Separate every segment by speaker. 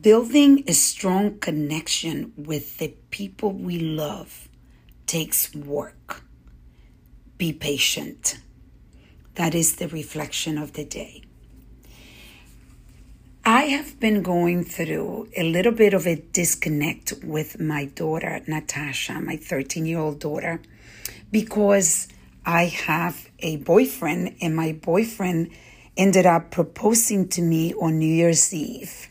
Speaker 1: Building a strong connection with the people we love takes work. Be patient. That is the reflection of the day. I have been going through a little bit of a disconnect with my daughter, Natasha, my 13 year old daughter, because I have a boyfriend, and my boyfriend ended up proposing to me on New Year's Eve.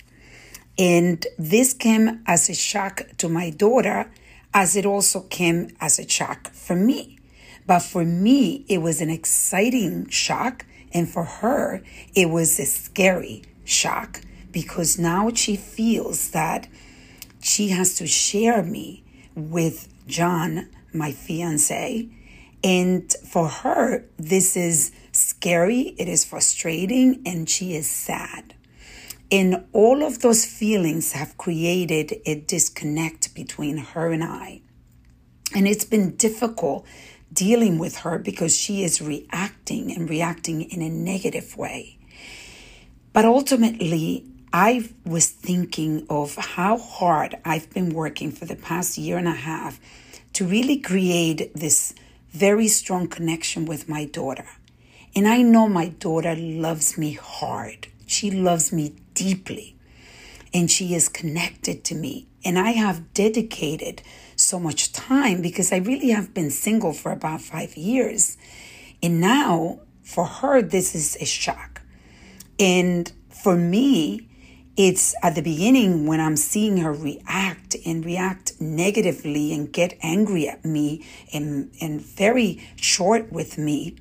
Speaker 1: And this came as a shock to my daughter, as it also came as a shock for me. But for me, it was an exciting shock, and for her, it was a scary shock because now she feels that she has to share me with John, my fiance. And for her, this is scary, it is frustrating, and she is sad. And all of those feelings have created a disconnect between her and I. And it's been difficult dealing with her because she is reacting and reacting in a negative way. But ultimately, I was thinking of how hard I've been working for the past year and a half to really create this very strong connection with my daughter. And I know my daughter loves me hard. She loves me deeply. And she is connected to me. And I have dedicated so much time because I really have been single for about five years. And now, for her, this is a shock. And for me, it's at the beginning when I'm seeing her react and react negatively and get angry at me and, and very short with me.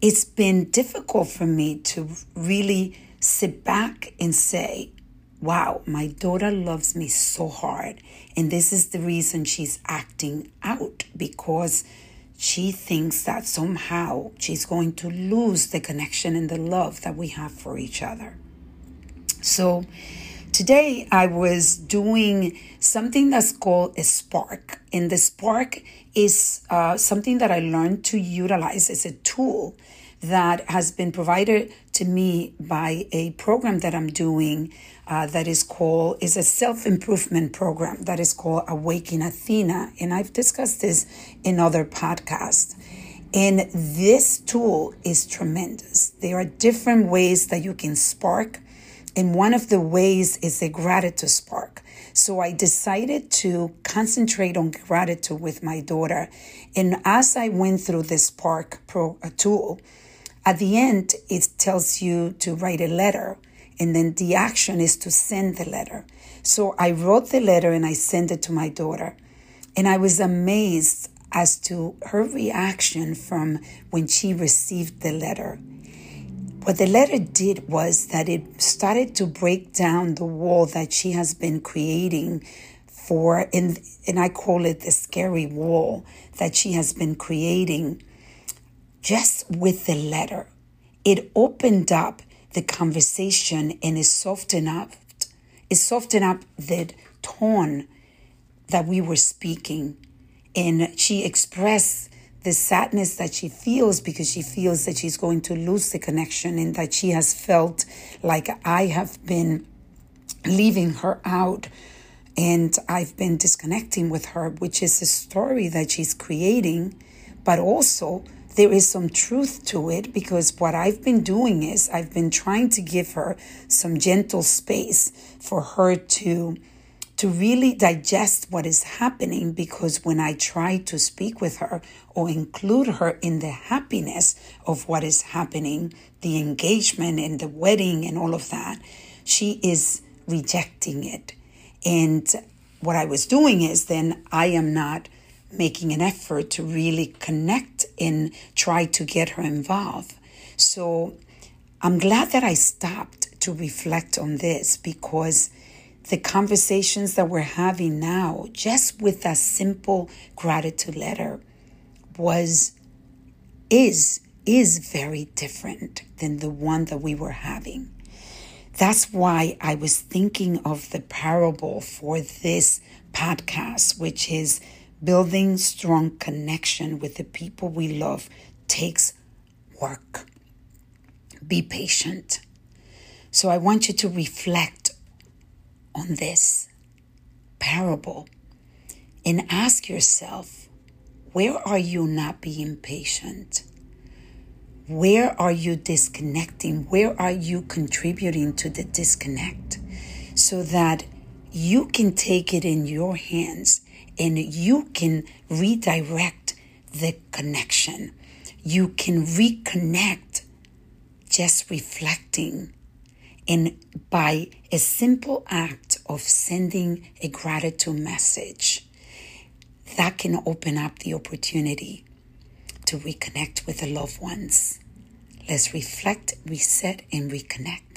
Speaker 1: It's been difficult for me to really sit back and say, wow, my daughter loves me so hard. And this is the reason she's acting out because she thinks that somehow she's going to lose the connection and the love that we have for each other. So today I was doing something that's called a spark. And the spark is uh, something that I learned to utilize as a tool that has been provided to me by a program that I'm doing uh, that is called is a self-improvement program that is called Awaken Athena and I've discussed this in other podcasts and this tool is tremendous there are different ways that you can spark and one of the ways is a gratitude spark. So I decided to concentrate on gratitude with my daughter. And as I went through this spark pro uh, tool, at the end, it tells you to write a letter. And then the action is to send the letter. So I wrote the letter and I sent it to my daughter. And I was amazed as to her reaction from when she received the letter. What the letter did was that it started to break down the wall that she has been creating for, and, and I call it the scary wall that she has been creating just with the letter. It opened up the conversation and it softened up, it softened up the tone that we were speaking. And she expressed the sadness that she feels because she feels that she's going to lose the connection and that she has felt like I have been leaving her out and I've been disconnecting with her, which is a story that she's creating, but also there is some truth to it because what I've been doing is I've been trying to give her some gentle space for her to to really digest what is happening because when I try to speak with her or include her in the happiness of what is happening, the engagement and the wedding and all of that, she is rejecting it. And what I was doing is then I am not making an effort to really connect and try to get her involved. So I'm glad that I stopped to reflect on this because the conversations that we're having now, just with a simple gratitude letter, was, is, is very different than the one that we were having. That's why I was thinking of the parable for this podcast, which is building strong connection with the people we love takes work. Be patient. So I want you to reflect on this parable and ask yourself where are you not being patient? Where are you disconnecting? Where are you contributing to the disconnect? So that you can take it in your hands and you can redirect the connection. You can reconnect just reflecting and by a simple act of sending a gratitude message that can open up the opportunity to reconnect with the loved ones. Let's reflect, reset, and reconnect.